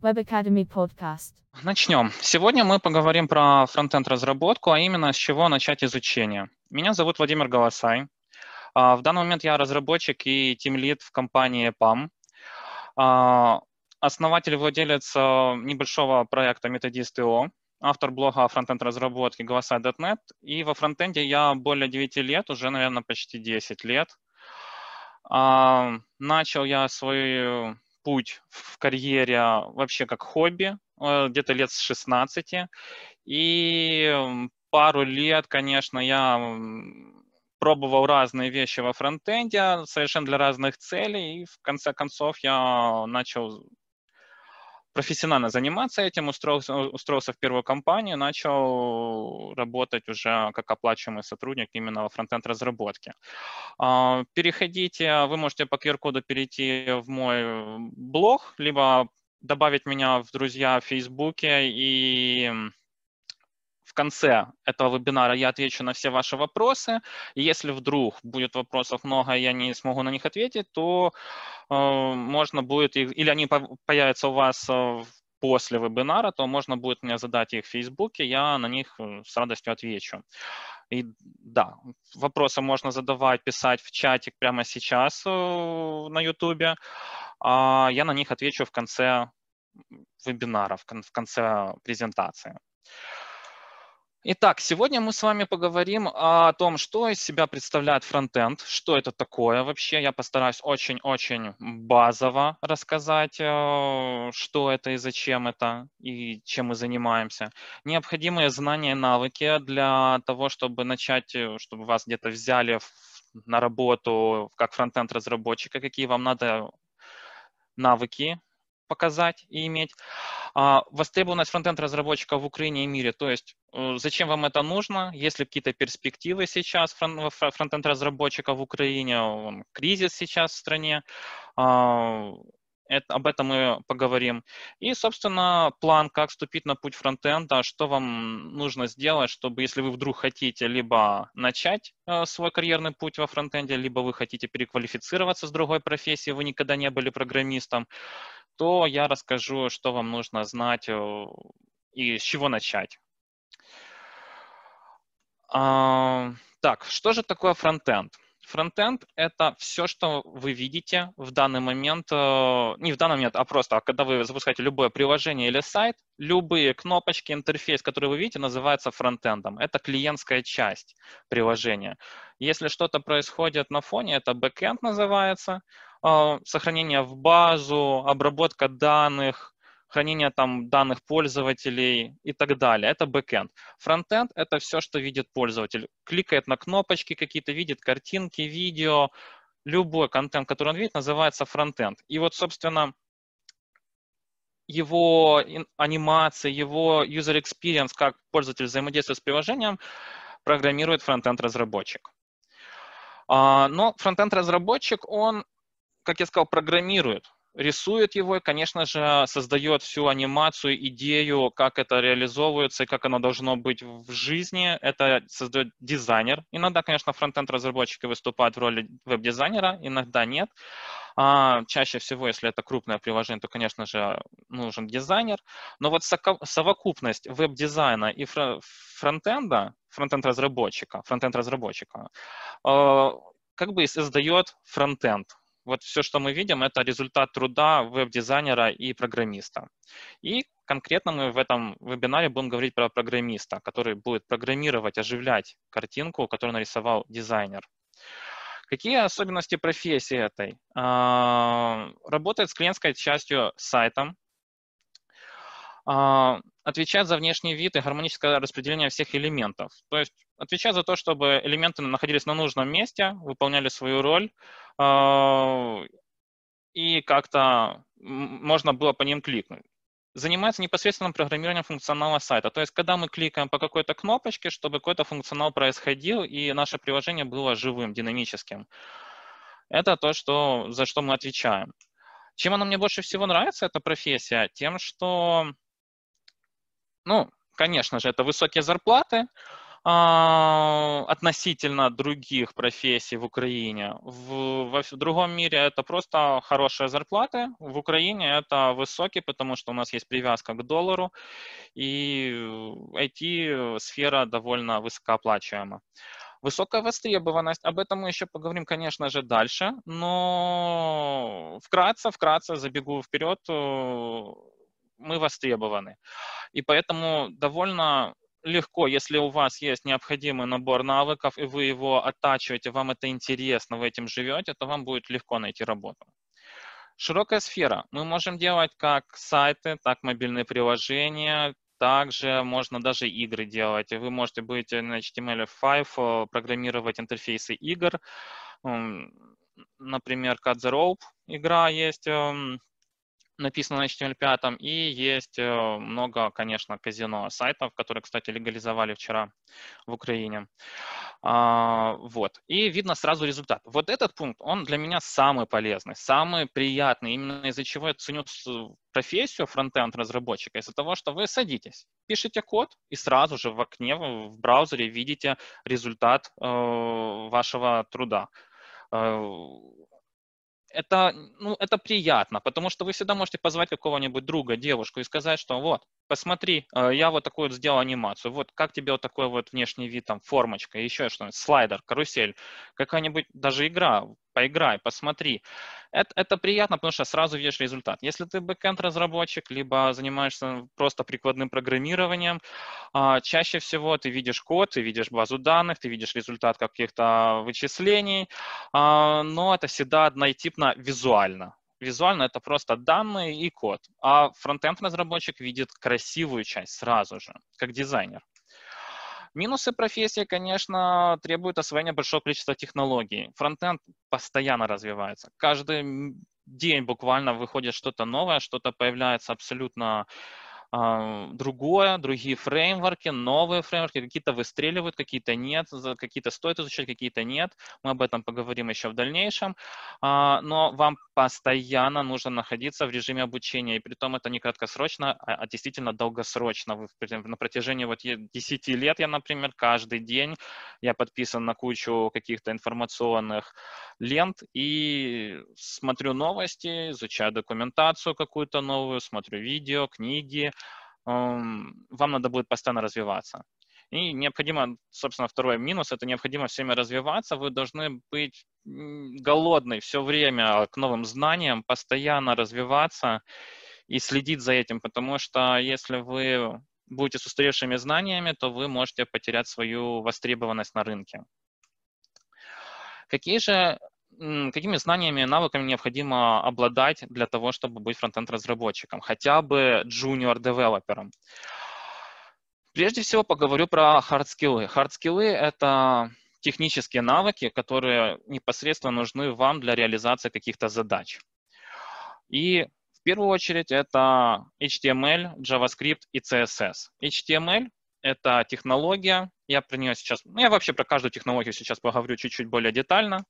Web Academy Podcast. Начнем. Сегодня мы поговорим про фронтенд разработку, а именно с чего начать изучение. Меня зовут Владимир Голосай. А, в данный момент я разработчик и тимлид в компании PAM. А, основатель и владелец а, небольшого проекта Methodist.io, автор блога о фронтенд разработке голосай.net. И во фронтенде я более 9 лет, уже, наверное, почти 10 лет. Начал я свой путь в карьере вообще как хобби, э, где-то лет с 16. И пару лет, конечно, я пробовал разные вещи во фронтенде, совершенно для разных целей, и в конце концов я начал профессионально заниматься этим, устроился, устроился в первую компанию, начал работать уже как оплачиваемый сотрудник именно во фронтенд разработке. А, переходите, вы можете по QR-коду перейти в мой блог, либо добавить меня в друзья в Фейсбуке и конце этого вебинара я отвечу на все ваши вопросы. Если вдруг будет вопросов много, я не смогу на них ответить, то э, можно будет, их, или они появятся у вас э, после вебинара, то можно будет мне задать их в Фейсбуке, я на них э, с радостью отвечу. И да, вопросы можно задавать, писать в чатик прямо сейчас э, на YouTube, а я на них отвечу в конце вебинара, в конце презентации. Итак, сегодня мы с вами поговорим о том, что из себя представляет фронтенд, что это такое вообще. Я постараюсь очень-очень базово рассказать, э, что это и зачем это, и чем мы занимаемся. Необходимые знания и навыки для того, чтобы начать, э, чтобы вас где-то взяли на работу как фронтенд разработчика, какие вам надо навыки показать и иметь. А, востребованность фронтенд-разработчиков в Украине и мире, то есть э, зачем вам это нужно, есть ли какие-то перспективы сейчас фронтенд-разработчиков в Украине, кризис сейчас в стране, а, это, об этом мы поговорим. И, собственно, план, как вступить на путь фронтенда, что вам нужно сделать, чтобы, если вы вдруг хотите либо начать э, свой карьерный путь во фронтенде, либо вы хотите переквалифицироваться с другой профессии, вы никогда не были программистом, то я расскажу, что вам нужно знать э, и с чего начать. А, так, что же такое фронтенд? Фронтенд — это все, что вы видите в данный момент, э, не в данный момент, а просто, а когда вы запускаете любое приложение или сайт, любые кнопочки, интерфейс, который вы видите, называется фронтендом. Это клиентская часть приложения. Если что-то происходит на фоне, это бэкенд называется, э, сохранение в базу, обработка данных, хранение там данных пользователей и так далее. Это бэкенд. Фронтенд — это все, что видит пользователь. Кликает на кнопочки какие-то, видит картинки, видео. Любой контент, который он видит, называется фронтенд. И вот, собственно, его анимация, его user experience, как пользователь взаимодействует с приложением, программирует фронтенд-разработчик. А, но фронтенд-разработчик, он, как я сказал, программирует рисует его и, конечно же, создает всю анимацию, идею, как это реализовывается и как оно должно быть в жизни. Это создает дизайнер. Иногда, конечно, фронтенд-разработчики выступают в роли веб-дизайнера, иногда нет. А чаще всего, если это крупное приложение, то, конечно же, нужен дизайнер. Но вот совокупность веб-дизайна и фронтенда, фронтенд-разработчика, фронтенд-разработчика, э, как бы создает фронтенд вот все, что мы видим, это результат труда веб-дизайнера и программиста. И конкретно мы в этом вебинаре будем говорить про программиста, который будет программировать, оживлять картинку, которую нарисовал дизайнер. Какие особенности профессии этой? А, работает с клиентской частью сайта, отвечает за внешний вид и гармоническое распределение всех элементов. То есть отвечает за то, чтобы элементы находились на нужном месте, выполняли свою роль, и как-то можно было по ним кликнуть. Занимается непосредственным программированием функционала сайта. То есть, когда мы кликаем по какой-то кнопочке, чтобы какой-то функционал происходил, и наше приложение было живым, динамическим. Это то, что, за что мы отвечаем. Чем она мне больше всего нравится, эта профессия? Тем, что, ну, конечно же, это высокие зарплаты, а, относительно других профессий в Украине. В, в, в другом мире это просто хорошая зарплата, в Украине это высокий, потому что у нас есть привязка к доллару, и IT-сфера довольно высокооплачиваема. Высокая востребованность, об этом мы еще поговорим, конечно же, дальше, но вкратце, вкратце забегу вперед, э, мы востребованы. И поэтому довольно легко, если у вас есть необходимый набор навыков, и вы его оттачиваете, вам это интересно, вы этим живете, то вам будет легко найти работу. Широкая сфера. Мы можем делать как сайты, так мобильные приложения, также можно даже игры делать. Вы можете быть на HTML5, э, программировать интерфейсы игр. Например, Cut the Rope игра есть, эм, написано на HTML5, и есть э, много, конечно, казино сайтов, которые, кстати, легализовали вчера в Украине. А, вот. И видно сразу результат. Вот этот пункт, он для меня самый полезный, самый приятный, именно из-за чего я ценю профессию фронтенд разработчика, из-за того, что вы садитесь, пишете код, и сразу же в окне, в браузере видите результат э, вашего труда э, это, ну, это приятно, потому что вы всегда можете позвать какого-нибудь друга, девушку и сказать, что вот, посмотри, э, я вот такую вот сделал анимацию, вот как тебе вот такой вот внешний вид, там, формочка, еще что-нибудь, слайдер, карусель, какая-нибудь даже игра, поиграй, посмотри. Это, это приятно, потому что сразу видишь результат. Если ты бэкенд-разработчик, либо занимаешься просто прикладным программированием, а, чаще всего ты видишь код, ты видишь базу данных, ты видишь результат каких-то вычислений, а, но это всегда однотипно визуально. Визуально это просто данные и код. А фронтенд-разработчик видит красивую часть сразу же, как дизайнер. Минусы профессии, конечно, требуют освоения большого количества технологий. Фронтенд постоянно развивается. Каждый день буквально выходит что-то новое, что-то появляется абсолютно другое, другие фреймворки, новые фреймворки, какие-то выстреливают, какие-то нет, какие-то стоит изучать, какие-то нет. Мы об этом поговорим еще в дальнейшем. А, но вам постоянно нужно находиться в режиме обучения, и при том это не краткосрочно, а, а действительно долгосрочно. На протяжении вот 10 лет я, например, каждый день я подписан на кучу каких-то информационных лент и смотрю новости, изучаю документацию какую-то новую, смотрю видео, книги, вам надо будет постоянно развиваться. И необходимо, собственно, второй минус, это необходимо все время развиваться. Вы должны быть голодны все время к новым знаниям, постоянно развиваться и следить за этим, потому что если вы будете с устаревшими знаниями, то вы можете потерять свою востребованность на рынке. Какие же какими знаниями навыками необходимо обладать для того, чтобы быть фронтенд-разработчиком, хотя бы junior-девелопером? Прежде всего поговорю про хардскиллы. Хардскиллы — это технические навыки, которые непосредственно нужны вам для реализации каких-то задач. И в первую очередь это HTML, JavaScript и CSS. HTML — это технология, я про нее сейчас, ну, я вообще про каждую технологию сейчас поговорю чуть-чуть более детально.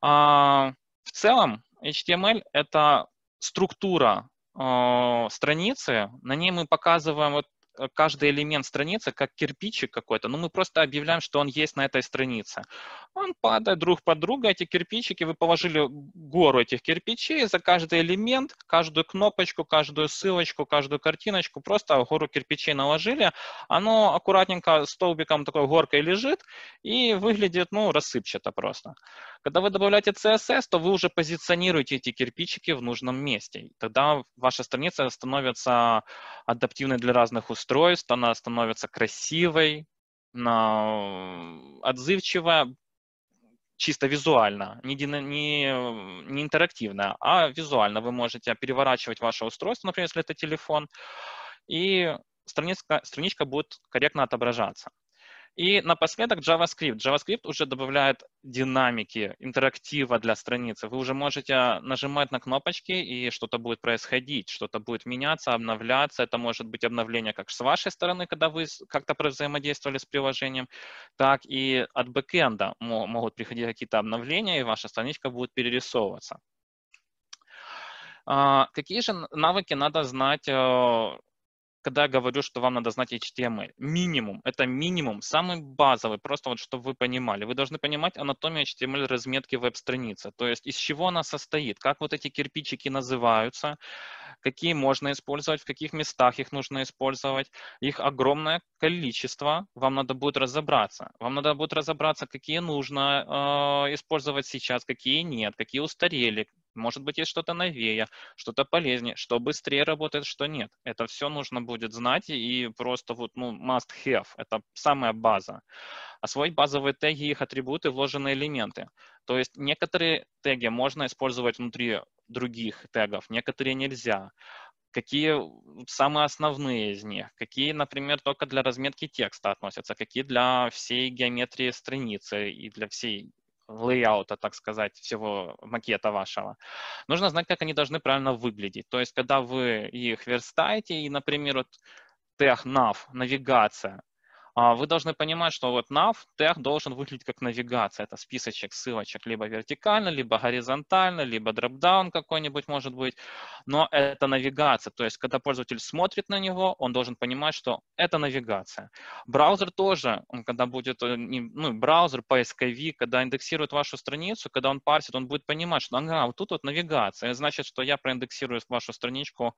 А, в целом, HTML — это структура э, страницы, на ней мы показываем вот каждый элемент страницы как кирпичик какой-то, но мы просто объявляем, что он есть на этой странице. Он падает друг под друга, эти кирпичики, вы положили гору этих кирпичей, за каждый элемент, каждую кнопочку, каждую ссылочку, каждую картиночку, просто гору кирпичей наложили, оно аккуратненько столбиком такой горкой лежит и выглядит, ну, рассыпчато просто. Когда вы добавляете CSS, то вы уже позиционируете эти кирпичики в нужном месте. Тогда ваша страница становится адаптивной для разных устройств, она становится красивой, отзывчивая, чисто визуально, не, не, не интерактивно, а визуально. Вы можете переворачивать ваше устройство, например, если это телефон, и страничка, страничка будет корректно отображаться. И напоследок JavaScript. JavaScript уже добавляет динамики, интерактива для страницы. Вы уже можете нажимать на кнопочки, и что-то будет происходить, что-то будет меняться, обновляться. Это может быть обновление как с вашей стороны, когда вы как-то взаимодействовали с приложением, так и от бэкэнда могут приходить какие-то обновления, и ваша страничка будет перерисовываться. А, какие же навыки надо знать э, когда говорю, что вам надо знать HTML. Минимум, это минимум, самый базовый, просто вот чтобы вы понимали. Вы должны понимать анатомию HTML разметки веб-страницы, то есть из чего она состоит, как вот эти кирпичики называются, какие можно использовать, в каких местах их нужно использовать. Их огромное количество, вам надо будет разобраться. Вам надо будет разобраться, какие нужно э, использовать сейчас, какие нет, какие устарели, может быть, есть что-то новее, что-то полезнее, что быстрее работает, что нет. Это все нужно будет знать и просто вот, ну, must have. Это самая база. Освоить базовые теги, их атрибуты, вложенные элементы. То есть некоторые теги можно использовать внутри других тегов, некоторые нельзя. Какие самые основные из них? Какие, например, только для разметки текста относятся? Какие для всей геометрии страницы и для всей лейаута, так сказать, всего макета вашего, нужно знать, как они должны правильно выглядеть. То есть, когда вы их верстаете, и, например, вот тег nav, навигация, вы должны понимать, что вот nav тег должен выглядеть как навигация. Это списочек ссылочек либо вертикально, либо горизонтально, либо дропдаун какой-нибудь может быть. Но это навигация. То есть, когда пользователь смотрит на него, он должен понимать, что это навигация. Браузер тоже, он когда будет, э, ну, браузер, поисковик, когда индексирует вашу страницу, когда он парсит, он будет понимать, что ага, вот тут вот навигация. Значит, что я проиндексирую вашу страничку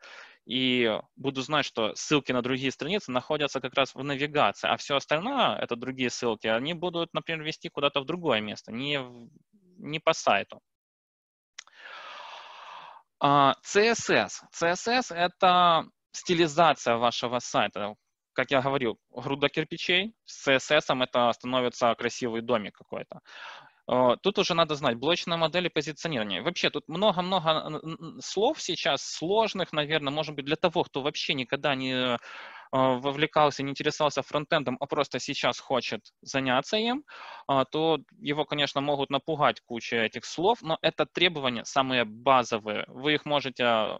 и буду знать, что ссылки на другие страницы находятся как раз в навигации, а все остальное, это другие ссылки, они будут, например, вести куда-то в другое место, не, не по сайту. CSS. А, CSS – это стилизация вашего сайта. Как я говорил, груда кирпичей, с CSS это становится красивый домик какой-то. А, тут уже надо знать блочные модели позиционирования. Вообще тут много-много слов сейчас сложных, наверное, может быть, для того, кто вообще никогда не вовлекался, не интересовался фронтендом, а просто сейчас хочет заняться им, а, то его, конечно, могут напугать куча этих слов, но это требования самые базовые. Вы их можете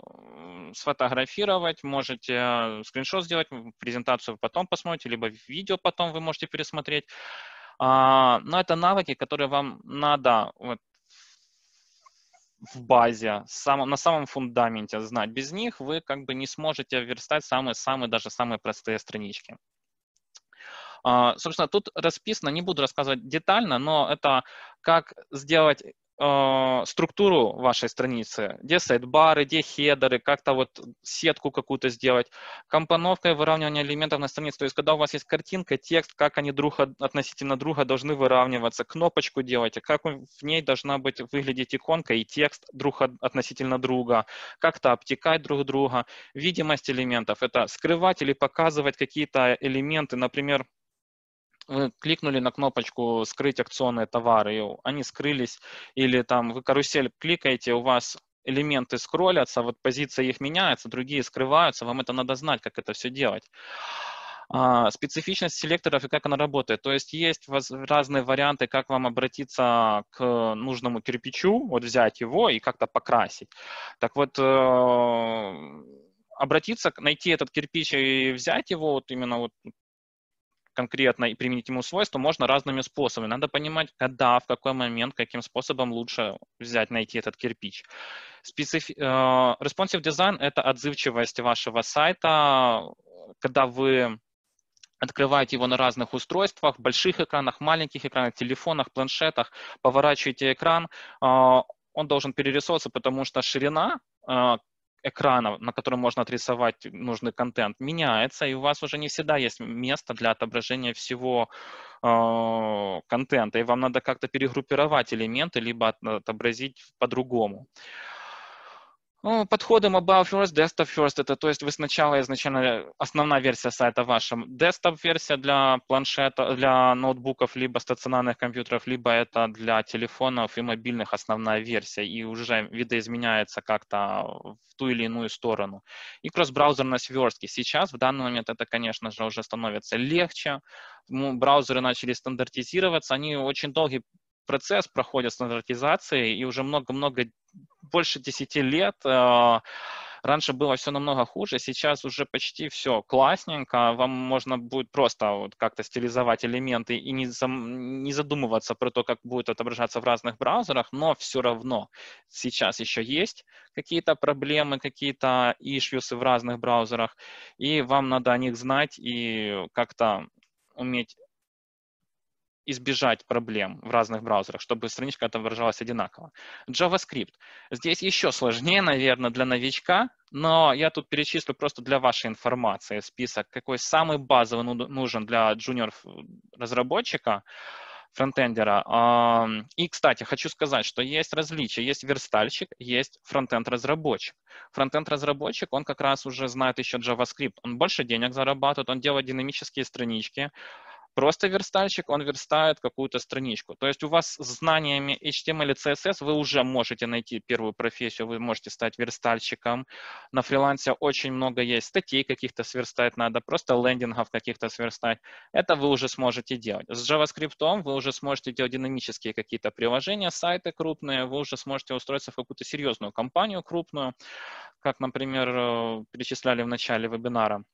сфотографировать, можете скриншот сделать, презентацию потом посмотрите, либо видео потом вы можете пересмотреть. А, но это навыки, которые вам надо вот, в базе, сам, на самом фундаменте знать. Без них вы как бы не сможете верстать самые-самые, даже самые простые странички. Uh, собственно, тут расписано, не буду рассказывать детально, но это как сделать э, структуру вашей страницы, где сайт-бары, где хедеры, как-то вот сетку какую-то сделать, компоновка и выравнивание элементов на странице. То есть, когда у вас есть картинка, текст, как они друг относительно друга должны выравниваться, кнопочку делайте, как в ней должна быть выглядеть иконка и текст друг относительно друга, как-то обтекать друг друга, видимость элементов, это скрывать или показывать какие-то элементы, например, вы кликнули на кнопочку «Скрыть акционные товары», и они скрылись, или там вы карусель кликаете, у вас элементы скроллятся, вот позиция их меняется, другие скрываются, вам это надо знать, как это все делать. А, специфичность селекторов и как она работает. То есть есть разные варианты, как вам обратиться к нужному кирпичу, вот взять его и как-то покрасить. Так вот, э, обратиться, найти этот кирпич и взять его, вот именно вот конкретно и применить ему свойства можно разными способами. Надо понимать, когда, в какой момент, каким способом лучше взять, найти этот кирпич. Специфи... Uh, responsive design — это отзывчивость вашего сайта, когда вы открываете его на разных устройствах, больших экранах, маленьких экранах, телефонах, планшетах, поворачиваете экран, uh, он должен перерисовываться, потому что ширина uh, экрана, на котором можно отрисовать нужный контент, меняется, и у вас уже не всегда есть место для отображения всего э, контента, и вам надо как-то перегруппировать элементы, либо отобразить по-другому. Ну, подходы mobile first, desktop first, это то есть вы сначала изначально основная версия сайта ваша, desktop версия для планшета, для ноутбуков, либо стационарных компьютеров, либо это для телефонов и мобильных основная версия, и уже видоизменяется как-то в ту или иную сторону. И кросс-браузерность верстки. Сейчас, в данный момент, это, конечно же, уже становится легче. Браузеры начали стандартизироваться, они очень долгий процесс проходит стандартизации, и уже много-много, больше 10 лет э, Раньше было все намного хуже, сейчас уже почти все классненько. Вам можно будет просто вот как-то стилизовать элементы и не, зам, не задумываться про то, как будет отображаться в разных браузерах, но все равно сейчас еще есть какие-то проблемы, какие-то issues в разных браузерах, и вам надо о них знать и как-то уметь избежать проблем в разных браузерах, чтобы страничка отображалась одинаково. JavaScript. Здесь еще сложнее, наверное, для новичка, но я тут перечислю просто для вашей информации список, какой самый базовый нужен для джуниор-разработчика, фронтендера. И, кстати, хочу сказать, что есть различия. Есть верстальщик, есть фронтенд-разработчик. Фронтенд-разработчик, он как раз уже знает еще JavaScript. Он больше денег зарабатывает, он делает динамические странички, Просто верстальщик, он верстает какую-то страничку. То есть у вас с знаниями HTML и CSS вы уже можете найти первую профессию, вы можете стать верстальщиком. На фрилансе очень много есть статей каких-то сверстать надо, просто лендингов каких-то сверстать. Это вы уже сможете делать. С JavaScript вы уже сможете делать динамические какие-то приложения, сайты крупные, вы уже сможете устроиться в какую-то серьезную компанию крупную, как, например, э, перечисляли в начале вебинара.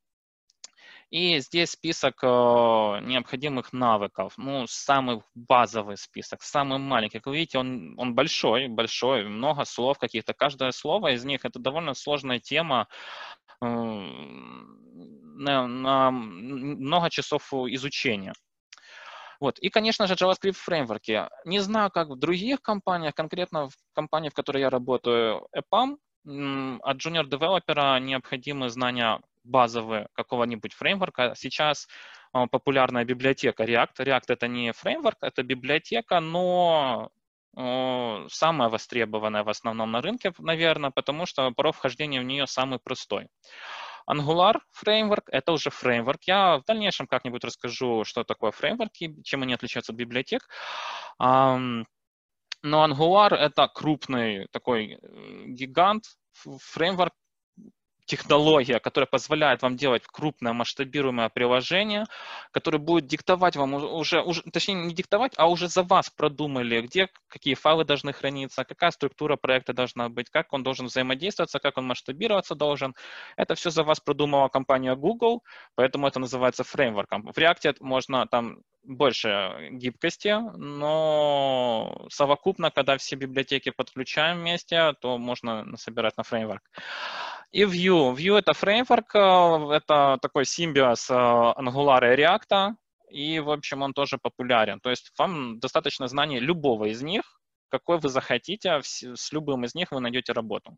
И здесь список э, необходимых навыков. Ну, самый базовый список, самый маленький. Как вы видите, он, он большой, большой, много слов каких-то. Каждое слово из них – это довольно сложная тема э, на, на много часов изучения. Вот. И, конечно же, JavaScript фреймворки. Не знаю, как в других компаниях, конкретно в компании, в которой я работаю, EPAM, от junior-девелопера необходимы знания базовые какого-нибудь фреймворка. Сейчас а, популярная библиотека React. React это не фреймворк, это библиотека, но самая востребованная в основном на рынке, наверное, потому что порог вхождения в нее самый простой. Angular фреймворк – это уже фреймворк. Я в дальнейшем как-нибудь расскажу, что такое фреймворки, чем они отличаются от библиотек. Но Angular – это крупный такой э, гигант, фреймворк, технология, которая позволяет вам делать крупное масштабируемое приложение, которое будет диктовать вам уже, уже, точнее не диктовать, а уже за вас продумали, где какие файлы должны храниться, какая структура проекта должна быть, как он должен взаимодействоваться, как он масштабироваться должен. Это все за вас продумала компания Google, поэтому это называется фреймворком. В React можно там больше гибкости, но совокупно, когда все библиотеки подключаем вместе, то можно собирать на фреймворк. И Vue. Vue — это фреймворк, э, это такой симбиоз э, Angular и React, и, в общем, он тоже популярен. То есть вам достаточно знаний любого из них, какой вы захотите, с любым из них вы найдете работу.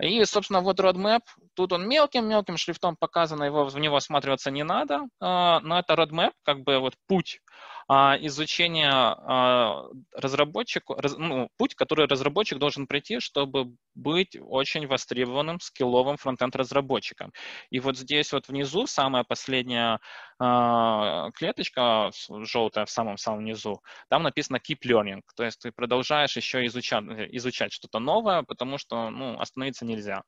И, собственно, вот roadmap. Тут он мелким-мелким шрифтом показано, его, в него осматриваться не надо, а, но это roadmap, как бы вот путь а, изучения а, разработчику, ну, путь, который разработчик должен пройти, чтобы быть очень востребованным скилловым фронтенд-разработчиком. И вот здесь вот внизу, самая последняя клеточка желтая в самом-самом низу, там написано keep learning, то есть ты продолжаешь еще изучать, изучать что-то новое, потому что ну, остановиться нельзя.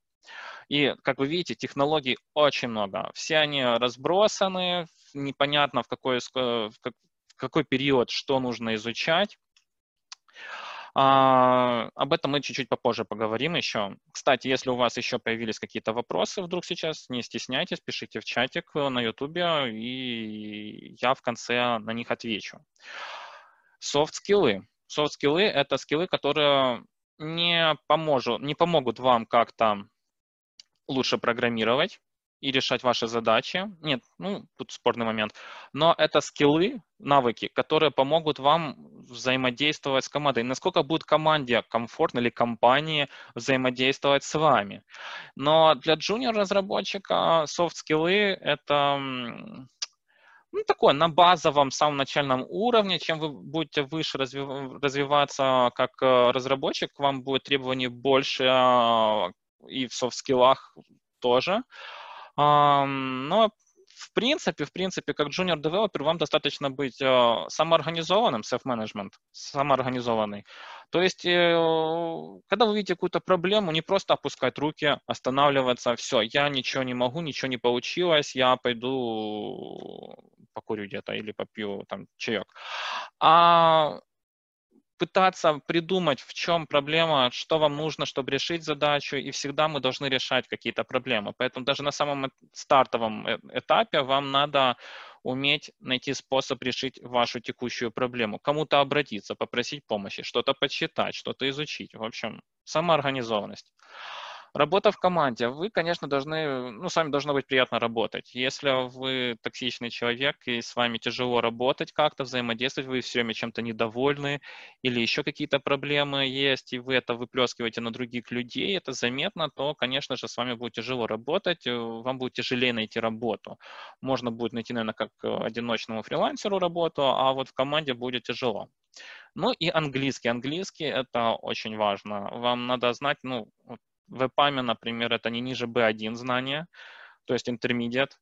И, как вы видите, технологий очень много. Все они разбросаны, непонятно в какой, в какой период что нужно изучать. А, об этом мы чуть-чуть попозже поговорим еще. Кстати, если у вас еще появились какие-то вопросы вдруг сейчас, не стесняйтесь, пишите в чатик на YouTube, и я в конце на них отвечу. Софт-скиллы. Софт-скиллы — это скиллы, которые не, поможут, не помогут вам как-то лучше программировать и решать ваши задачи. Нет, ну, тут спорный момент. Но это скиллы, навыки, которые помогут вам взаимодействовать с командой. Насколько будет команде комфортно или компании взаимодействовать с вами. Но для джуниор-разработчика софт-скиллы — это ну, такое, на базовом, самом начальном уровне. Чем вы будете выше развиваться как э, разработчик, вам будет требований больше а, и в софт-скиллах тоже. Но в принципе, в принципе, как junior девелопер вам достаточно быть э, самоорганизованным, self-management, самоорганизованный. То есть, э, когда вы видите какую-то проблему, не просто опускать руки, останавливаться, все, я ничего не могу, ничего не получилось, я пойду покурю где-то или попью там чаек. А пытаться придумать, в чем проблема, что вам нужно, чтобы решить задачу, и всегда мы должны решать какие-то проблемы. Поэтому даже на самом стартовом э, этапе вам надо уметь найти способ решить вашу текущую проблему, кому-то обратиться, попросить помощи, что-то почитать, что-то изучить. В общем, самоорганизованность. Работа в команде. Вы, конечно, должны, ну, с вами должно быть приятно работать. Если вы токсичный человек и с вами тяжело работать как-то, взаимодействовать, вы все время чем-то недовольны или еще какие-то проблемы есть, и вы это выплескиваете на других людей, это заметно, то, конечно же, с вами будет тяжело работать, э, вам будет тяжелее найти работу. Можно будет найти, наверное, как одиночному фрилансеру работу, а вот в команде будет тяжело. Ну и английский. Английский – это очень важно. Вам надо знать, ну, в EPAM, например, это не ниже B1 знания, то есть intermediate.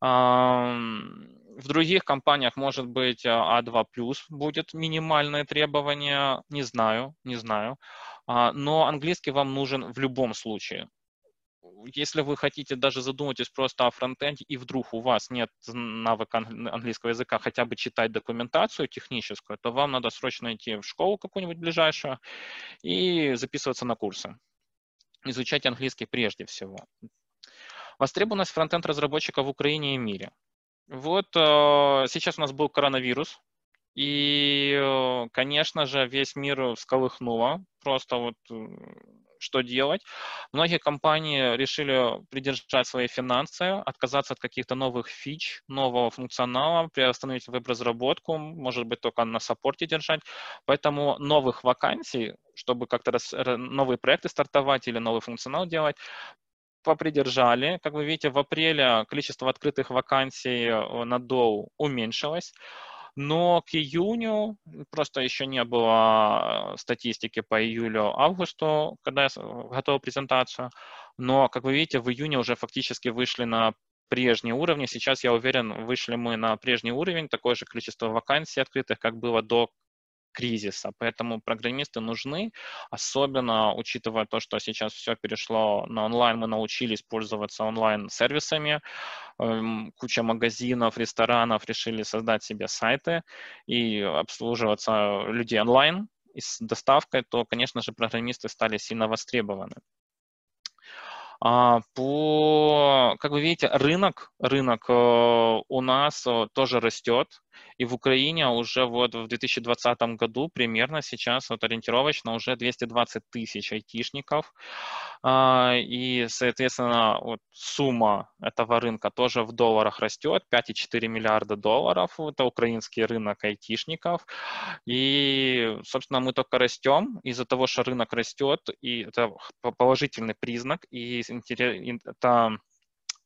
В других компаниях, может быть, А2 плюс будет минимальное требование, не знаю, не знаю. А, но английский вам нужен в любом случае. Если вы хотите даже задумайтесь просто о фронтенде, и вдруг у вас нет навыка английского языка, хотя бы читать документацию техническую, то вам надо срочно идти в школу какую-нибудь ближайшую и записываться на курсы изучать английский прежде всего. Востребованность фронтенд-разработчиков в Украине и мире. Вот э, сейчас у нас был коронавирус, и, э, конечно же, весь мир всколыхнуло. Просто вот э, что делать. Многие компании решили придержать свои финансы, отказаться от каких-то новых фич, нового функционала, приостановить веб-разработку, может быть, только на саппорте держать. Поэтому новых вакансий, чтобы как-то рас... новые проекты стартовать или новый функционал делать, попридержали. Как вы видите, в апреле количество открытых вакансий э, на Dow уменьшилось. Но к июню, просто еще не было статистики по июлю-августу, когда я готовил презентацию, но, как вы видите, в июне уже фактически вышли на прежние уровни. Сейчас, я уверен, вышли мы на прежний уровень, такое же количество вакансий открытых, как было до кризиса. Поэтому программисты нужны, особенно учитывая то, что сейчас все перешло на онлайн, мы научились пользоваться онлайн-сервисами, эм, куча магазинов, ресторанов решили создать себе сайты и обслуживаться людей онлайн и с доставкой, то, конечно же, программисты стали сильно востребованы. А, по, как вы видите, рынок, рынок э, у нас э, тоже растет. И в Украине уже вот в 2020 году примерно сейчас вот ориентировочно уже 220 тысяч айтишников. А, и, соответственно, вот сумма этого рынка тоже в долларах растет. 5,4 миллиарда долларов. Это украинский рынок айтишников. И, собственно, мы только растем. Из-за того, что рынок растет, и это положительный признак. И это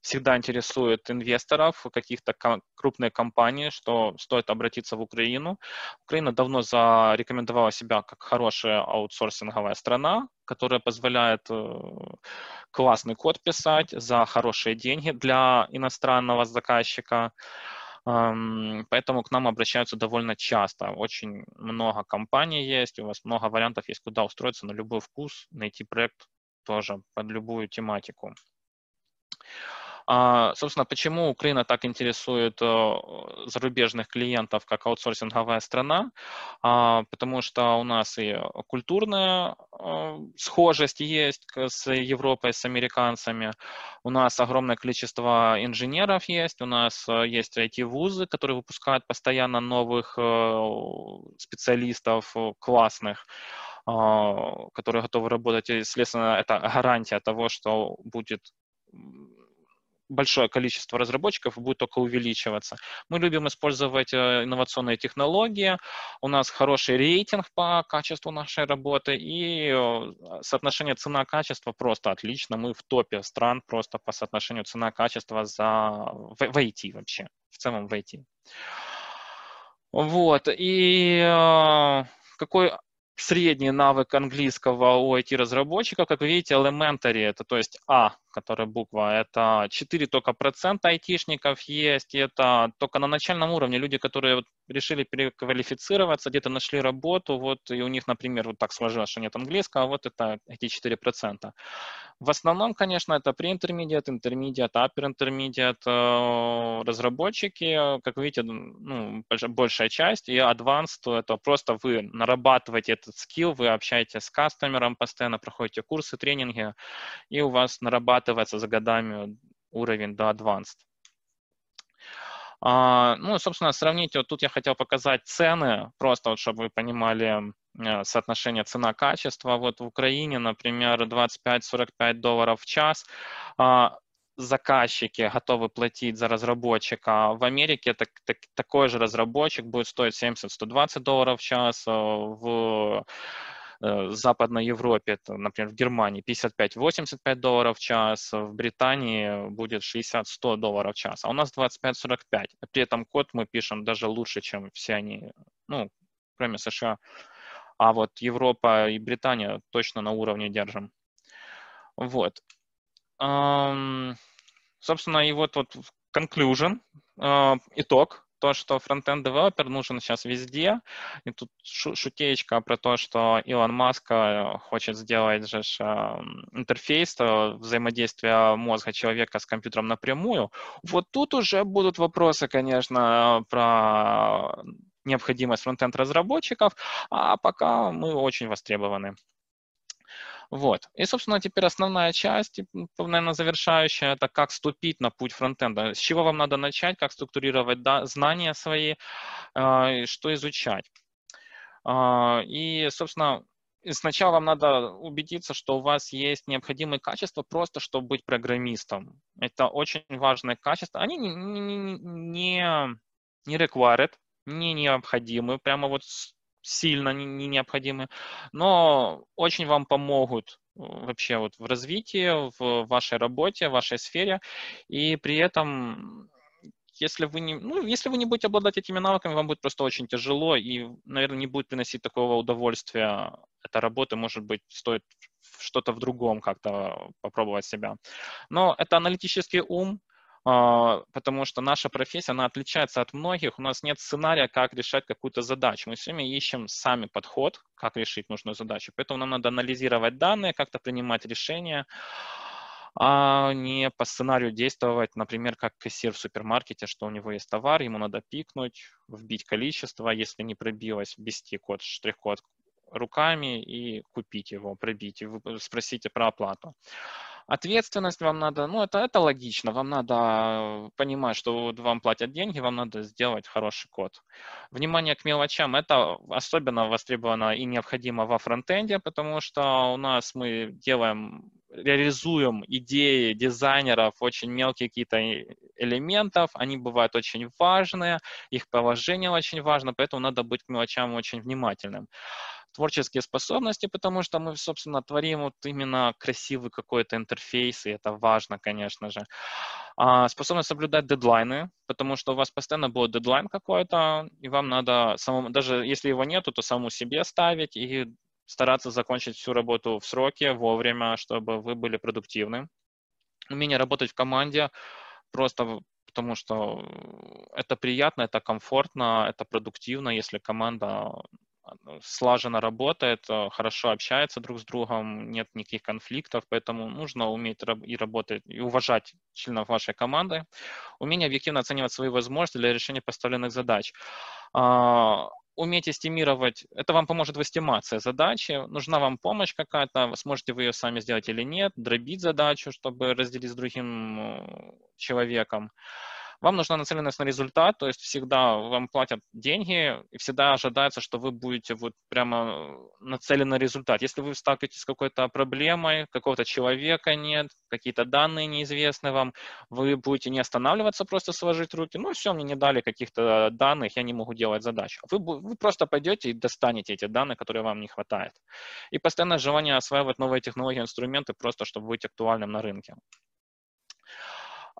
всегда интересует инвесторов, каких-то крупных компаний, что стоит обратиться в Украину. Украина давно зарекомендовала себя как хорошая аутсорсинговая страна, которая позволяет э, классный код писать за хорошие деньги для иностранного заказчика. Поэтому к нам обращаются довольно часто. Очень много компаний есть, у вас много вариантов есть, куда устроиться на любой вкус, найти проект тоже под любую тематику. А, собственно, почему Украина так интересует э, зарубежных клиентов как аутсорсинговая страна? А, потому что у нас и культурная э, схожесть есть с Европой, с американцами. У нас огромное количество инженеров есть, у нас э, есть IT-вузы, которые выпускают постоянно новых специалистов классных которые готовы работать, и, следственно, это гарантия того, что будет большое количество разработчиков будет только увеличиваться. Мы любим использовать э, инновационные технологии, у нас хороший рейтинг по качеству нашей работы и э, соотношение цена-качество просто отлично. Мы в топе стран просто по соотношению цена-качество за... в, в IT вообще, в целом в IT. Вот, и э, какой средний навык английского у IT-разработчика, как вы видите, elementary, это то есть А, которая буква, это 4 только процента айтишников есть, и это только на начальном уровне люди, которые вот решили переквалифицироваться, где-то нашли работу, вот, и у них, например, вот так сложилось, что нет английского, вот это эти 4%. В основном, конечно, это pre-intermediate, intermediate, upper intermediate э, разработчики, как видите, ну, большая часть, и advanced, это просто вы нарабатываете этот скилл, вы общаетесь с кастомером постоянно, проходите курсы, тренинги, и у вас нарабатывается за годами уровень до advanced. А, ну, собственно, сравните, вот тут я хотел показать цены, просто вот, чтобы вы понимали э, соотношение цена-качество. Вот в Украине, например, 25-45 долларов в час а, заказчики готовы платить за разработчика. В Америке так, так, такой же разработчик будет стоить 70-120 долларов в час. Э, Э, Западной Европе, это, например, в Германии 55-85 долларов в час, в Британии будет 60-100 долларов в час, а у нас 25-45. При этом код мы пишем даже лучше, чем все они, ну, кроме США. А вот Европа и Британия точно на уровне держим. Вот. Собственно, и вот, вот conclusion, э, итог то, что фронтенд девелопер нужен сейчас везде. И тут шутеечка про то, что Илон Маск э, хочет сделать же интерфейс э, взаимодействия мозга человека с компьютером напрямую. Вот тут уже будут вопросы, конечно, про необходимость фронтенд разработчиков, а пока мы очень востребованы. Вот. И, собственно, теперь основная часть, наверное, завершающая, это как ступить на путь фронтенда. С чего вам надо начать, как структурировать да, знания свои, э, что изучать. Э, и, собственно, сначала вам надо убедиться, что у вас есть необходимые качества просто, чтобы быть программистом. Это очень важные качества. Они не, не, не, не required, не необходимы, прямо вот сильно не, не необходимы, но очень вам помогут э, вообще вот в развитии, в вашей работе, в вашей сфере, и при этом если вы не, ну, если вы не будете обладать этими навыками, вам будет просто очень тяжело и, наверное, не будет приносить такого удовольствия. Эта работа, может быть, стоит что-то в другом как-то попробовать себя. Но это аналитический ум, потому что наша профессия, она отличается от многих. У нас нет сценария, как решать какую-то задачу. Мы все время ищем сами подход, как решить нужную задачу. Поэтому нам надо анализировать данные, как-то принимать решения, а не по сценарию действовать, например, как кассир в супермаркете, что у него есть товар, ему надо пикнуть, вбить количество, если не пробилось, ввести код, штрих-код руками и купить его, пробить, и спросите про оплату. Ответственность вам надо, ну это, это логично, вам надо понимать, что вам платят деньги, вам надо сделать хороший код. Внимание к мелочам, это особенно востребовано и необходимо во фронтенде, потому что у нас мы делаем, реализуем идеи дизайнеров, очень мелкие какие-то элементов, они бывают очень важные, их положение очень важно, поэтому надо быть к мелочам очень внимательным творческие способности, потому что мы, собственно, творим вот именно красивый какой-то интерфейс, и это важно, конечно же. А, способность соблюдать дедлайны, потому что у вас постоянно будет дедлайн какой-то, и вам надо самому, даже если его нету, то самому себе ставить и стараться закончить всю работу в сроке, вовремя, чтобы вы были продуктивны. Умение работать в команде просто потому что это приятно, это комфортно, это продуктивно, если команда слаженно работает, э, хорошо общается друг с другом, нет никаких конфликтов, поэтому нужно уметь и работать, и уважать членов вашей команды, умение объективно оценивать свои возможности для решения поставленных задач. А, уметь эстимировать, это вам поможет в эстимации задачи, нужна вам помощь какая-то, сможете вы ее сами сделать или нет, дробить задачу, чтобы разделить с другим э, человеком. Вам нужна нацеленность на результат, то есть всегда вам платят деньги, и всегда ожидается, что вы будете вот прямо нацелены на результат. Если вы сталкиваетесь с какой-то проблемой, какого-то человека нет, какие-то данные неизвестны вам, вы будете не останавливаться, просто сложить руки, ну все, мне не дали каких-то данных, я не могу делать задачу. Вы, вы просто пойдете и достанете эти данные, которые вам не хватает. И постоянное желание осваивать новые технологии, инструменты, просто чтобы быть актуальным на рынке.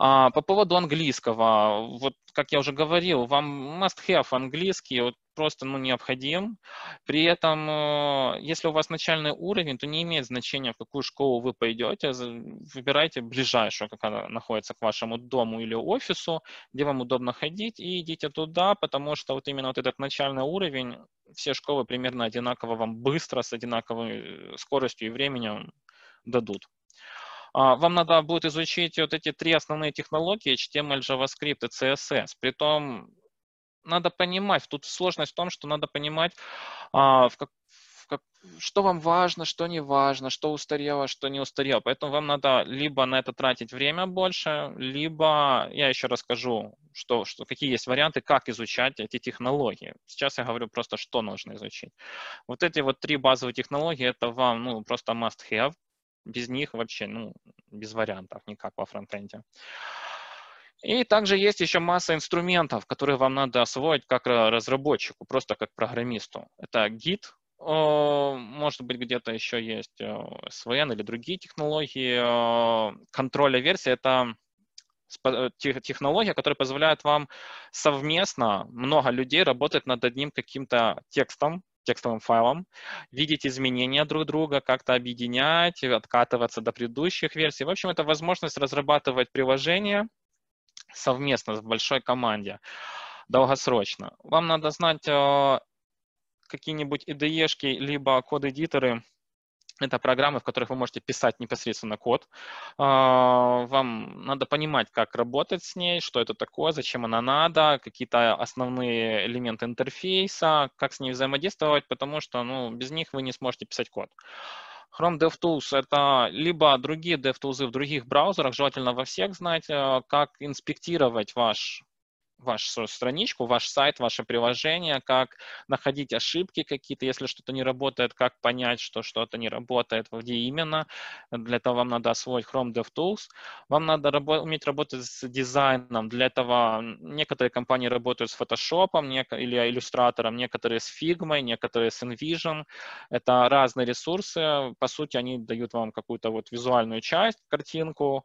А, по поводу английского, вот как я уже говорил, вам must-have английский вот просто ну, необходим. При этом, э, если у вас начальный уровень, то не имеет значения, в какую школу вы пойдете. Выбирайте ближайшую, как она находится к вашему дому или офису, где вам удобно ходить, и идите туда, потому что вот именно вот этот начальный уровень, все школы примерно одинаково вам быстро, с одинаковой э, скоростью и временем дадут. А, вам надо будет изучить вот эти три основные технологии HTML, JavaScript и CSS. Притом надо понимать, тут сложность в том, что надо понимать, а, в как, как, что вам важно, что не важно, что устарело, что не устарело. Поэтому вам надо либо на это тратить время больше, либо я еще расскажу, что, что, какие есть варианты, как изучать эти технологии. Сейчас я говорю просто, что нужно изучить. Вот эти вот три базовые технологии, это вам ну, просто must-have без них вообще, ну, без вариантов никак во фронтенде. И также есть еще масса инструментов, которые вам надо освоить как разработчику, просто как программисту. Это Git, может быть, где-то еще есть SVN или другие технологии. Контроля версии — это э, технология, которая позволяет вам совместно, много людей работать над одним каким-то текстом, текстовым файлом, видеть изменения друг друга, как-то объединять, откатываться до предыдущих версий. В общем, это возможность разрабатывать приложение совместно в большой команде долгосрочно. Вам надо знать э, какие-нибудь IDE-шки, либо код-эдиторы, это программы, в которых вы можете писать непосредственно код. А, вам надо понимать, как работать с ней, что это такое, зачем она надо, какие-то основные элементы интерфейса, как с ней взаимодействовать, потому что ну, без них вы не сможете писать код. Chrome DevTools — это либо другие DevTools в других браузерах, желательно во всех знать, э, как инспектировать ваш вашу страничку, ваш сайт, ваше приложение, как находить ошибки какие-то, если что-то не работает, как понять, что что-то не работает, где именно. Для этого вам надо освоить Chrome DevTools. Вам надо рабо- уметь работать с дизайном. Для этого некоторые компании работают с Photoshop или иллюстратором, некоторые с Figma, некоторые с InVision. Это разные ресурсы. По сути, они дают вам какую-то вот визуальную часть, картинку,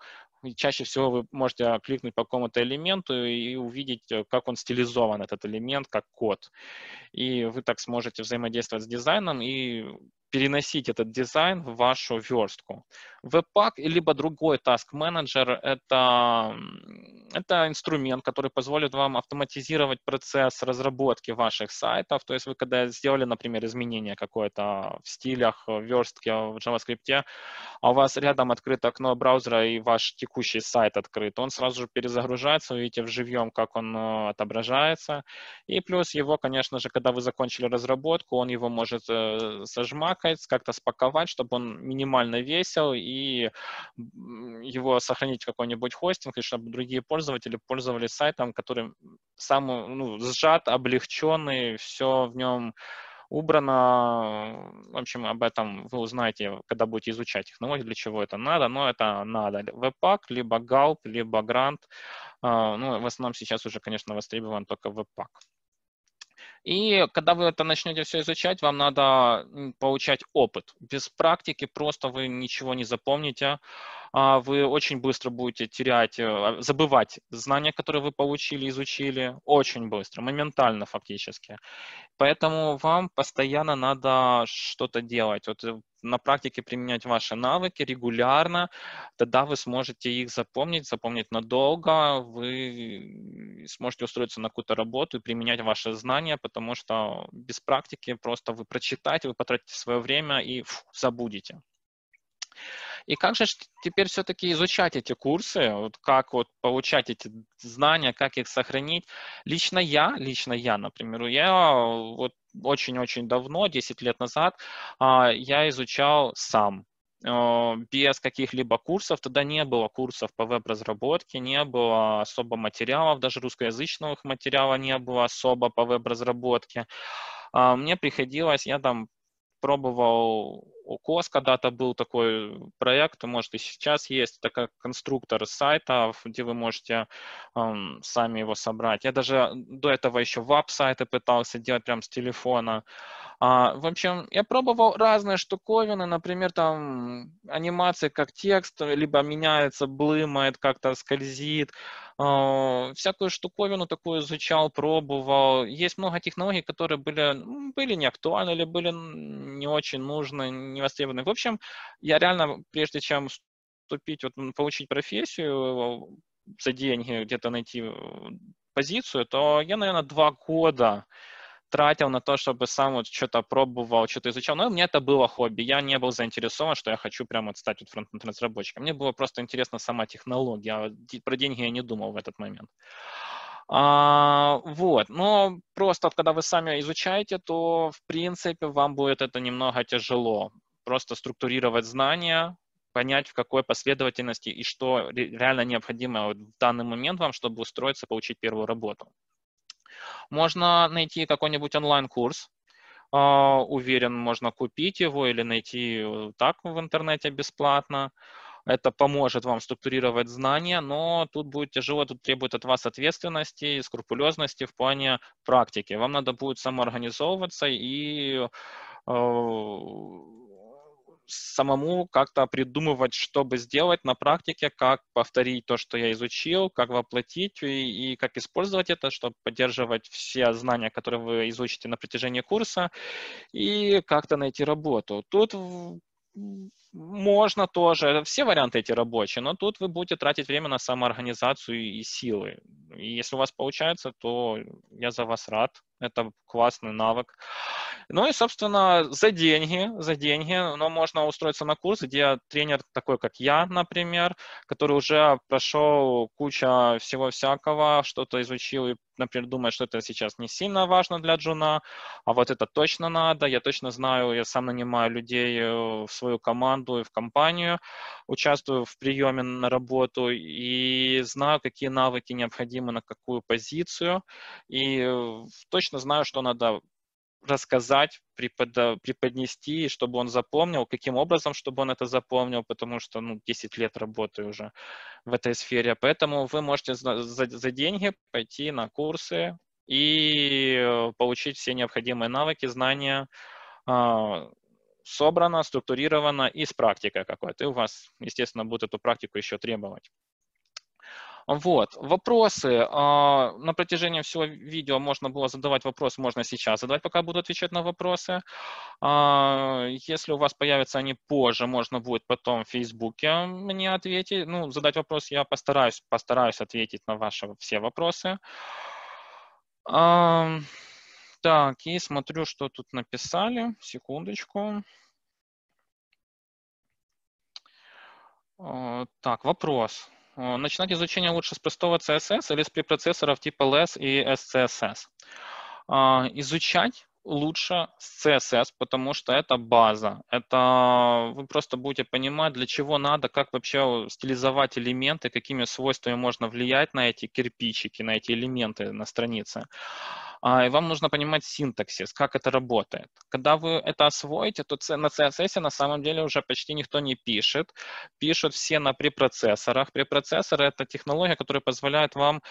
чаще всего вы можете кликнуть по какому-то элементу и увидеть, э, как он стилизован, этот элемент, как код. И вы так сможете взаимодействовать с дизайном и переносить этот дизайн в вашу верстку. Webpack либо другой Task Manager это, это инструмент, который позволит вам автоматизировать процесс разработки ваших сайтов. То есть вы когда сделали, например, изменение какое-то в стилях, в верстке, в JavaScript, а у вас рядом открыто окно браузера и ваш текущий сайт открыт, он сразу же перезагружается, вы видите в живьем, как он э, отображается. И плюс его, конечно же, когда вы закончили разработку, он его может э, запакать, как-то спаковать, чтобы он минимально весил, и его сохранить в какой-нибудь хостинг, и чтобы другие пользователи пользовались сайтом, который самый ну, сжат, облегченный, все в нем убрано. В общем, об этом вы узнаете, когда будете изучать технологии, для чего это надо. Но это надо. Webpack, либо Gulp, либо Grant. А, ну, в основном сейчас уже, конечно, востребован только Webpack. И когда вы это начнете все изучать, вам надо получать опыт. Без практики просто вы ничего не запомните. А, вы очень быстро будете терять, э, забывать знания, которые вы получили, изучили, очень быстро, моментально фактически. Поэтому вам постоянно надо что-то делать. Вот э, на практике применять ваши навыки регулярно, тогда вы сможете их запомнить, запомнить надолго, вы сможете устроиться на какую-то работу и применять ваши знания, потому что без практики просто вы прочитаете, вы потратите свое время и фу, забудете. И как же теперь все-таки изучать эти курсы, вот как вот получать эти знания, как их сохранить? Лично я, лично я, например, я вот очень-очень давно, 10 лет назад, а, я изучал сам а, без каких-либо курсов. Тогда не было курсов по веб-разработке, не было особо материалов, даже русскоязычных материала не было особо по веб-разработке. А, мне приходилось, я там пробовал у КОС когда-то был такой проект, может и сейчас есть, это как конструктор сайтов, где вы можете um, сами его собрать. Я даже до этого еще веб-сайты пытался делать прямо с телефона. А, в общем, я пробовал разные штуковины, например, там анимации как текст, либо меняется, блымает, как-то скользит. А, всякую штуковину такую изучал, пробовал. Есть много технологий, которые были, были не актуальны или были не очень нужны, не востребованы. В общем, я реально, прежде чем вступить, вот, получить профессию за деньги, где-то найти э, позицию, то я, наверное, два года тратил на то, чтобы сам вот что-то пробовал, что-то изучал. Но мне это было хобби. Я не был заинтересован, что я хочу прямо стать вот фронтенд разработчиком. Мне было просто интересна сама технология. А про деньги я не думал в этот момент. А, вот, но просто когда вы сами изучаете, то в принципе вам будет это немного тяжело. Просто структурировать знания, понять, в какой последовательности и что реально необходимо в данный момент вам, чтобы устроиться, получить первую работу. Можно найти какой-нибудь онлайн-курс, а, уверен, можно купить его или найти так в интернете бесплатно. Это поможет вам структурировать знания, но тут будет тяжело, тут требует от вас ответственности и скрупулезности в плане практики. Вам надо будет самоорганизовываться и э, самому как-то придумывать, чтобы сделать на практике, как повторить то, что я изучил, как воплотить и, и как использовать это, чтобы поддерживать все знания, которые вы изучите на протяжении курса, и как-то найти работу. Тут можно тоже, все варианты эти рабочие, но тут вы будете тратить время на самоорганизацию и силы. И если у вас получается, то я за вас рад. Это классный навык. Ну и, собственно, за деньги, за деньги, но можно устроиться на курс, где тренер такой, как я, например, который уже прошел куча всего всякого, что-то изучил и, например, думает, что это сейчас не сильно важно для джуна, а вот это точно надо, я точно знаю, я сам нанимаю людей э, в свою команду и в компанию, участвую в приеме на работу и знаю, какие навыки необходимы на какую позицию, и э, точно знаю, что надо рассказать, преподнести, чтобы он запомнил, каким образом, чтобы он это запомнил, потому что ну, 10 лет работаю уже в этой сфере. Поэтому вы можете за, за, деньги пойти на курсы и э, получить все необходимые навыки, знания, э, собрано, структурировано и с практикой какой-то. И у вас, естественно, будет эту практику еще требовать. Вот, вопросы. А, на протяжении всего видео можно было задавать вопросы, можно сейчас задавать, пока буду отвечать на вопросы. А, если у вас появятся они позже, можно будет потом в Фейсбуке мне ответить. Ну, задать вопрос я постараюсь, постараюсь ответить на ваши все вопросы. Так, и смотрю, что тут написали. Секундочку. Так, вопрос. Э, начинать изучение лучше с простого CSS или с препроцессоров типа LESS и SCSS? А, изучать лучше с CSS, потому что это база. Это вы просто будете понимать, для чего надо, как вообще стилизовать элементы, какими свойствами можно влиять на эти кирпичики, на эти элементы на странице. А, и вам нужно понимать синтаксис, как это работает. Когда вы это освоите, то на CSS на самом деле уже почти никто не пишет. Пишут все на препроцессорах. Препроцессоры — это технология, которая позволяет вам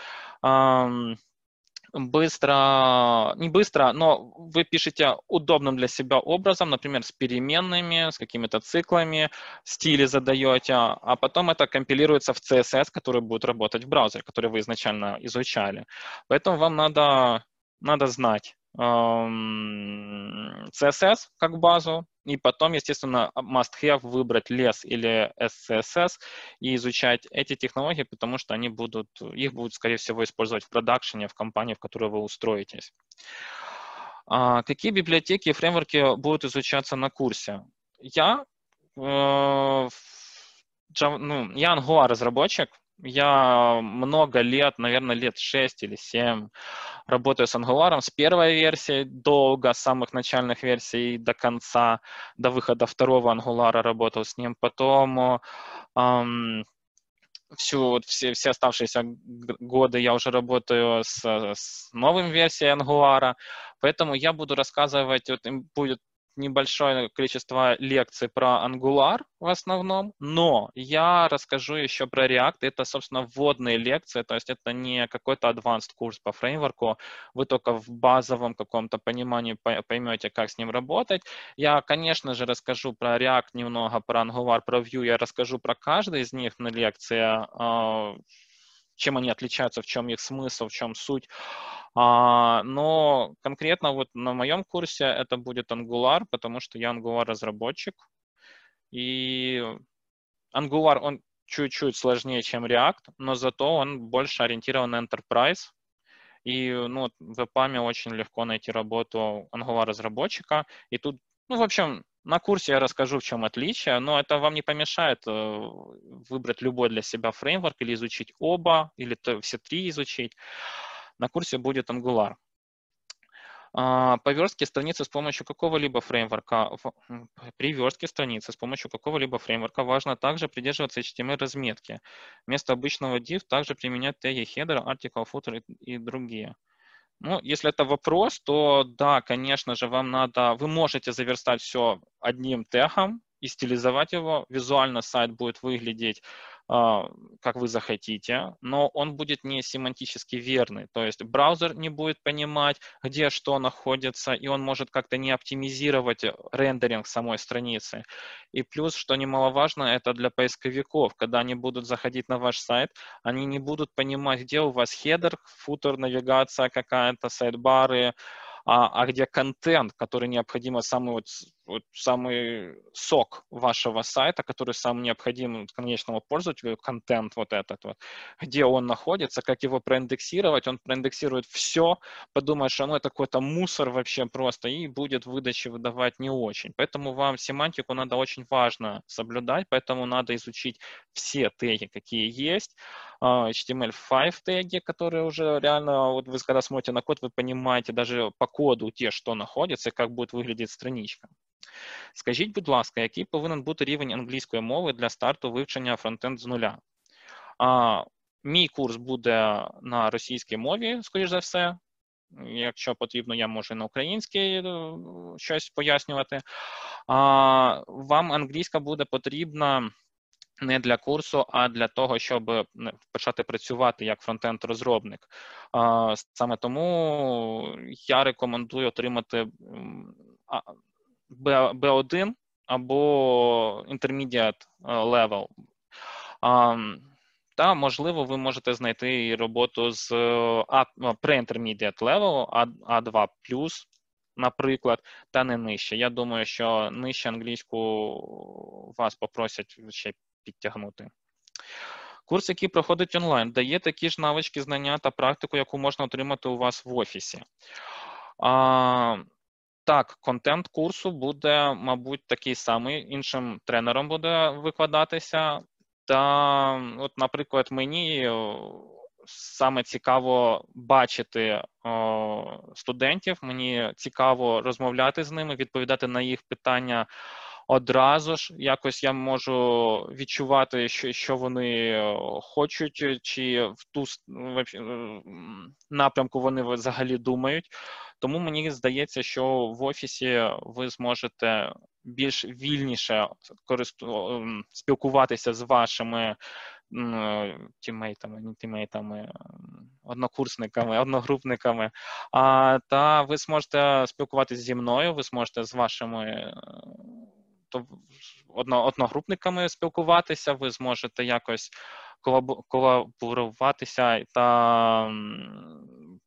быстро, не быстро, но вы пишете удобным для себя образом, например, с переменными, с какими-то циклами, стили задаете, а потом это компилируется в CSS, который будет работать в браузере, который вы изначально изучали. Поэтому вам надо надо знать CSS как базу, и потом, естественно, must-have выбрать LESS или SCSS и изучать эти технологии, потому что они будут, их будут, скорее всего, использовать в продакшене, в компании, в которой вы устроитесь. А, какие библиотеки и фреймворки будут изучаться на курсе? Я, э, ну, я Angular разработчик, я много лет, наверное, лет 6 или 7 работаю с Angular с первой версии долго, с самых начальных версий до конца, до выхода второго Angular работал с ним. Потом эм, всю, все, все оставшиеся годы я уже работаю с, с новым версией Angular, поэтому я буду рассказывать, вот, будет небольшое количество лекций про Angular в основном, но я расскажу еще про React. Это, собственно, вводные лекции, то есть это не какой-то advanced курс по фреймворку. Вы только в базовом каком-то понимании поймете, как с ним работать. Я, конечно же, расскажу про React немного, про Angular, про Vue. Я расскажу про каждый из них на лекции, а, чем они отличаются, в чем их смысл, в чем суть. А, но конкретно вот на моем курсе это будет Angular, потому что я Angular разработчик. И Angular, он чуть-чуть сложнее, чем React, но зато он больше ориентирован на Enterprise. И ну, в EPAM очень легко найти работу Angular разработчика. И тут, ну, в общем, на курсе я расскажу, в чем отличие, но это вам не помешает э, выбрать любой для себя фреймворк или изучить оба, или все три изучить. На курсе будет Angular. А, по верстке страницы с помощью какого-либо фреймворка, при верстке страницы с помощью какого-либо фреймворка важно также придерживаться HTML-разметки. Вместо обычного div также применять теги header, article, footer и другие. Ну, если это вопрос, то да, конечно же, вам надо, вы можете заверстать все одним тегом и стилизовать его. Визуально сайт будет выглядеть как вы захотите, но он будет не семантически верный. То есть браузер не будет понимать, где что находится, и он может как-то не оптимизировать рендеринг самой страницы. И плюс, что немаловажно, это для поисковиков. Когда они будут заходить на ваш сайт, они не будут понимать, где у вас хедер, футер, навигация какая-то, сайт-бары, а, а где контент, который необходимо, самый, вот, вот, самый сок вашего сайта, который сам необходим конечному пользователю, контент вот этот вот, где он находится, как его проиндексировать, он проиндексирует все, подумает, что ну это какой-то мусор вообще просто, и будет выдачи выдавать не очень. Поэтому вам семантику надо очень важно соблюдать, поэтому надо изучить все теги, какие есть, HTML5 теги, которые уже реально, вот вы когда смотрите на код, вы понимаете даже по коду те, що знаходяться, як буде виглядати страничка. Скажіть, будь ласка, який повинен бути рівень англійської мови для старту вивчення фронтенд з нуля? А, Мій курс буде на російській мові, скоріш за все. Якщо потрібно, я можу на українській е, щось пояснювати. А, Вам англійська буде потрібна не для курсу, а для того, щоб почати працювати як фронтенд-розробник. Саме тому я рекомендую отримати B1 або Intermediate level. Та, можливо, ви можете знайти роботу з pre-intermediate level, А2 наприклад, та не нижче. Я думаю, що нижче англійську вас попросять ще підтягнути. Курс, який проходить онлайн, дає такі ж навички, знання та практику, яку можна отримати у вас в офісі. А, Так, контент курсу буде, мабуть, такий самий, іншим тренером буде викладатися. Та, от, наприклад, мені саме цікаво бачити о, студентів, мені цікаво розмовляти з ними, відповідати на їх питання одразу ж якось я можу відчувати, що що вони е, хочуть, е, чи в ту е, напрямку вони взагалі думають. Тому мені здається, що в офісі ви зможете більш вільніше користу... спілкуватися з вашими тімейтами, не тімейтами, однокурсниками, одногрупниками. А, Та ви зможете спілкуватися зі мною, ви зможете з вашими то одно, одногрупниками спілкуватися, ви зможете якось колаборуватися та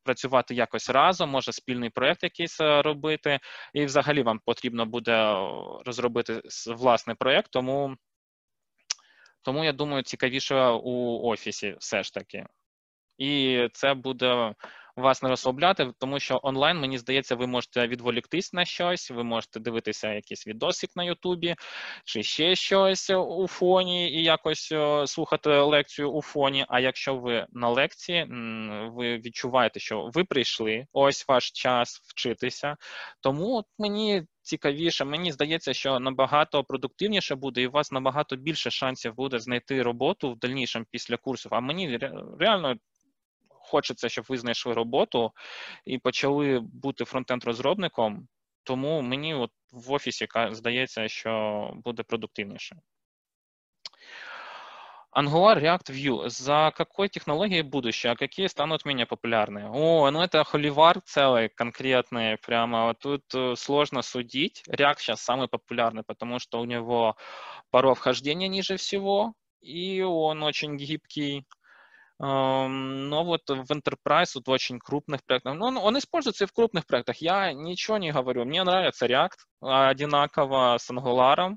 працювати якось разом, може спільний проєкт якийсь е, робити, і взагалі вам потрібно буде розробити власний проєкт, тому, тому я думаю, цікавіше у офісі все ж таки. І це буде вас не розслабляти, тому що онлайн, мені здається, ви можете відволіктись на щось, ви можете дивитися якийсь відосик на Ютубі, чи ще щось у фоні, і якось слухати лекцію у фоні. А якщо ви на лекції, ви відчуваєте, що ви прийшли, ось ваш час вчитися. Тому от мені. Цікавіше, мені здається, що набагато продуктивніше буде, і у вас набагато більше шансів буде знайти роботу в дальнішому після курсів. А мені реально хочеться, щоб ви знайшли роботу і почали бути фронтенд-розробником. Тому мені от в офісі, здається, що буде продуктивніше. Angular React Vue. За какой технологией будущее? А какие станут менее популярные? О, ну это холивар целый, конкретный. Прямо тут э, сложно судить. React сейчас самый популярный, потому что у него порог вхождения ниже всего, и он очень гибкий. Но вот в Enterprise, вот в очень крупных проектах, ну, он, он используется и в крупных проектах. Я ничего не говорю. Мне нравится React одинаково с Angular.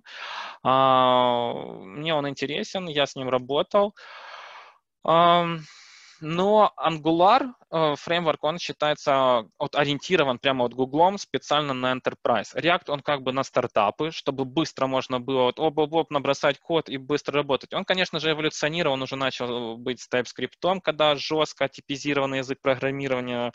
А, мне он интересен, я с ним работал. Но Angular э, фреймворк, он считается вот, ориентирован прямо от Google специально на Enterprise. React, он как бы на стартапы, чтобы быстро можно было вот, оп-оп-оп набросать код и быстро работать. Он, конечно же, эволюционировал, он уже начал быть с TypeScript, когда жестко типизированный язык программирования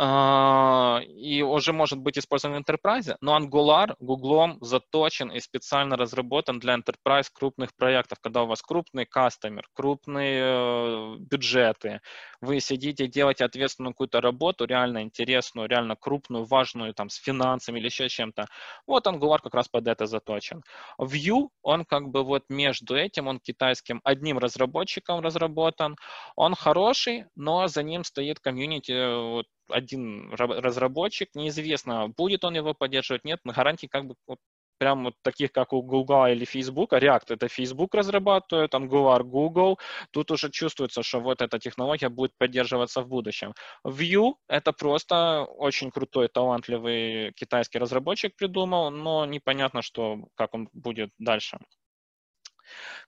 и уже может быть использован в Enterprise, но Angular Google заточен и специально разработан для Enterprise крупных проектов, когда у вас крупный кастомер, крупные э, бюджеты, вы сидите, делаете ответственную какую-то работу, реально интересную, реально крупную, важную, там, с финансами или еще чем-то. Вот Angular как раз под это заточен. Vue, он как бы вот между этим, он китайским одним разработчиком разработан, он хороший, но за ним стоит комьюнити э, вот, один разработчик, неизвестно, будет он его поддерживать, нет, на гарантии как бы вот, прям вот таких, как у Google или Facebook, React это Facebook разрабатывает, Angular Google, тут уже чувствуется, что вот эта технология будет поддерживаться в будущем. Vue это просто очень крутой, талантливый китайский разработчик придумал, но непонятно, что, как он будет дальше.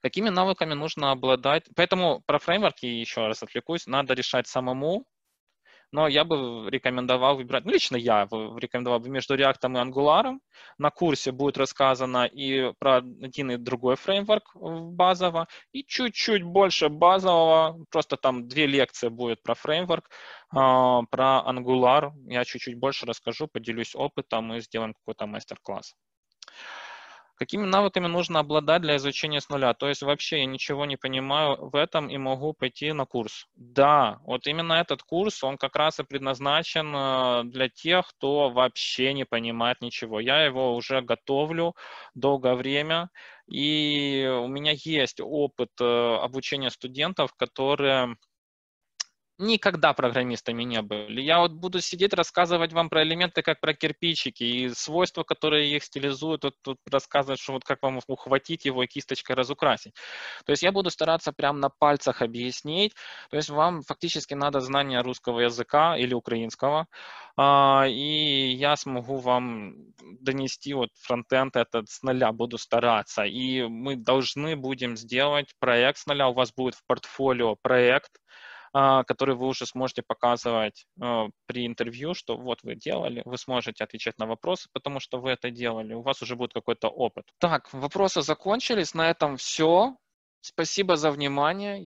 Какими навыками нужно обладать? Поэтому про фреймворки, еще раз отвлекусь, надо решать самому, но я бы рекомендовал выбирать, ну, лично я рекомендовал бы между React и Angular. На курсе будет рассказано и про один и другой фреймворк базово, и чуть-чуть больше базового, просто там две лекции будет про фреймворк, а, про Angular. Я чуть-чуть больше расскажу, поделюсь опытом и сделаем какой-то мастер-класс. Какими навыками нужно обладать для изучения с нуля? То есть вообще я ничего не понимаю в этом и могу пойти на курс. Да, вот именно этот курс, он как раз и предназначен э, для тех, кто вообще не понимает ничего. Я его уже готовлю долгое время, и у меня есть опыт э, обучения студентов, которые никогда программистами не были. Я вот буду сидеть, рассказывать вам про элементы, как про кирпичики, и свойства, которые их стилизуют, вот тут рассказывать, что вот как вам ухватить его и кисточкой разукрасить. То есть я буду стараться прямо на пальцах объяснить. То есть вам фактически надо знание русского языка или украинского, а, и я смогу вам донести вот фронтенд этот с нуля, буду стараться. И мы должны будем сделать проект с нуля, у вас будет в портфолио проект, а, который вы уже сможете показывать а, при интервью, что вот вы делали, вы сможете отвечать на вопросы, потому что вы это делали, у вас уже будет какой-то опыт. Так, вопросы закончились, на этом все. Спасибо за внимание.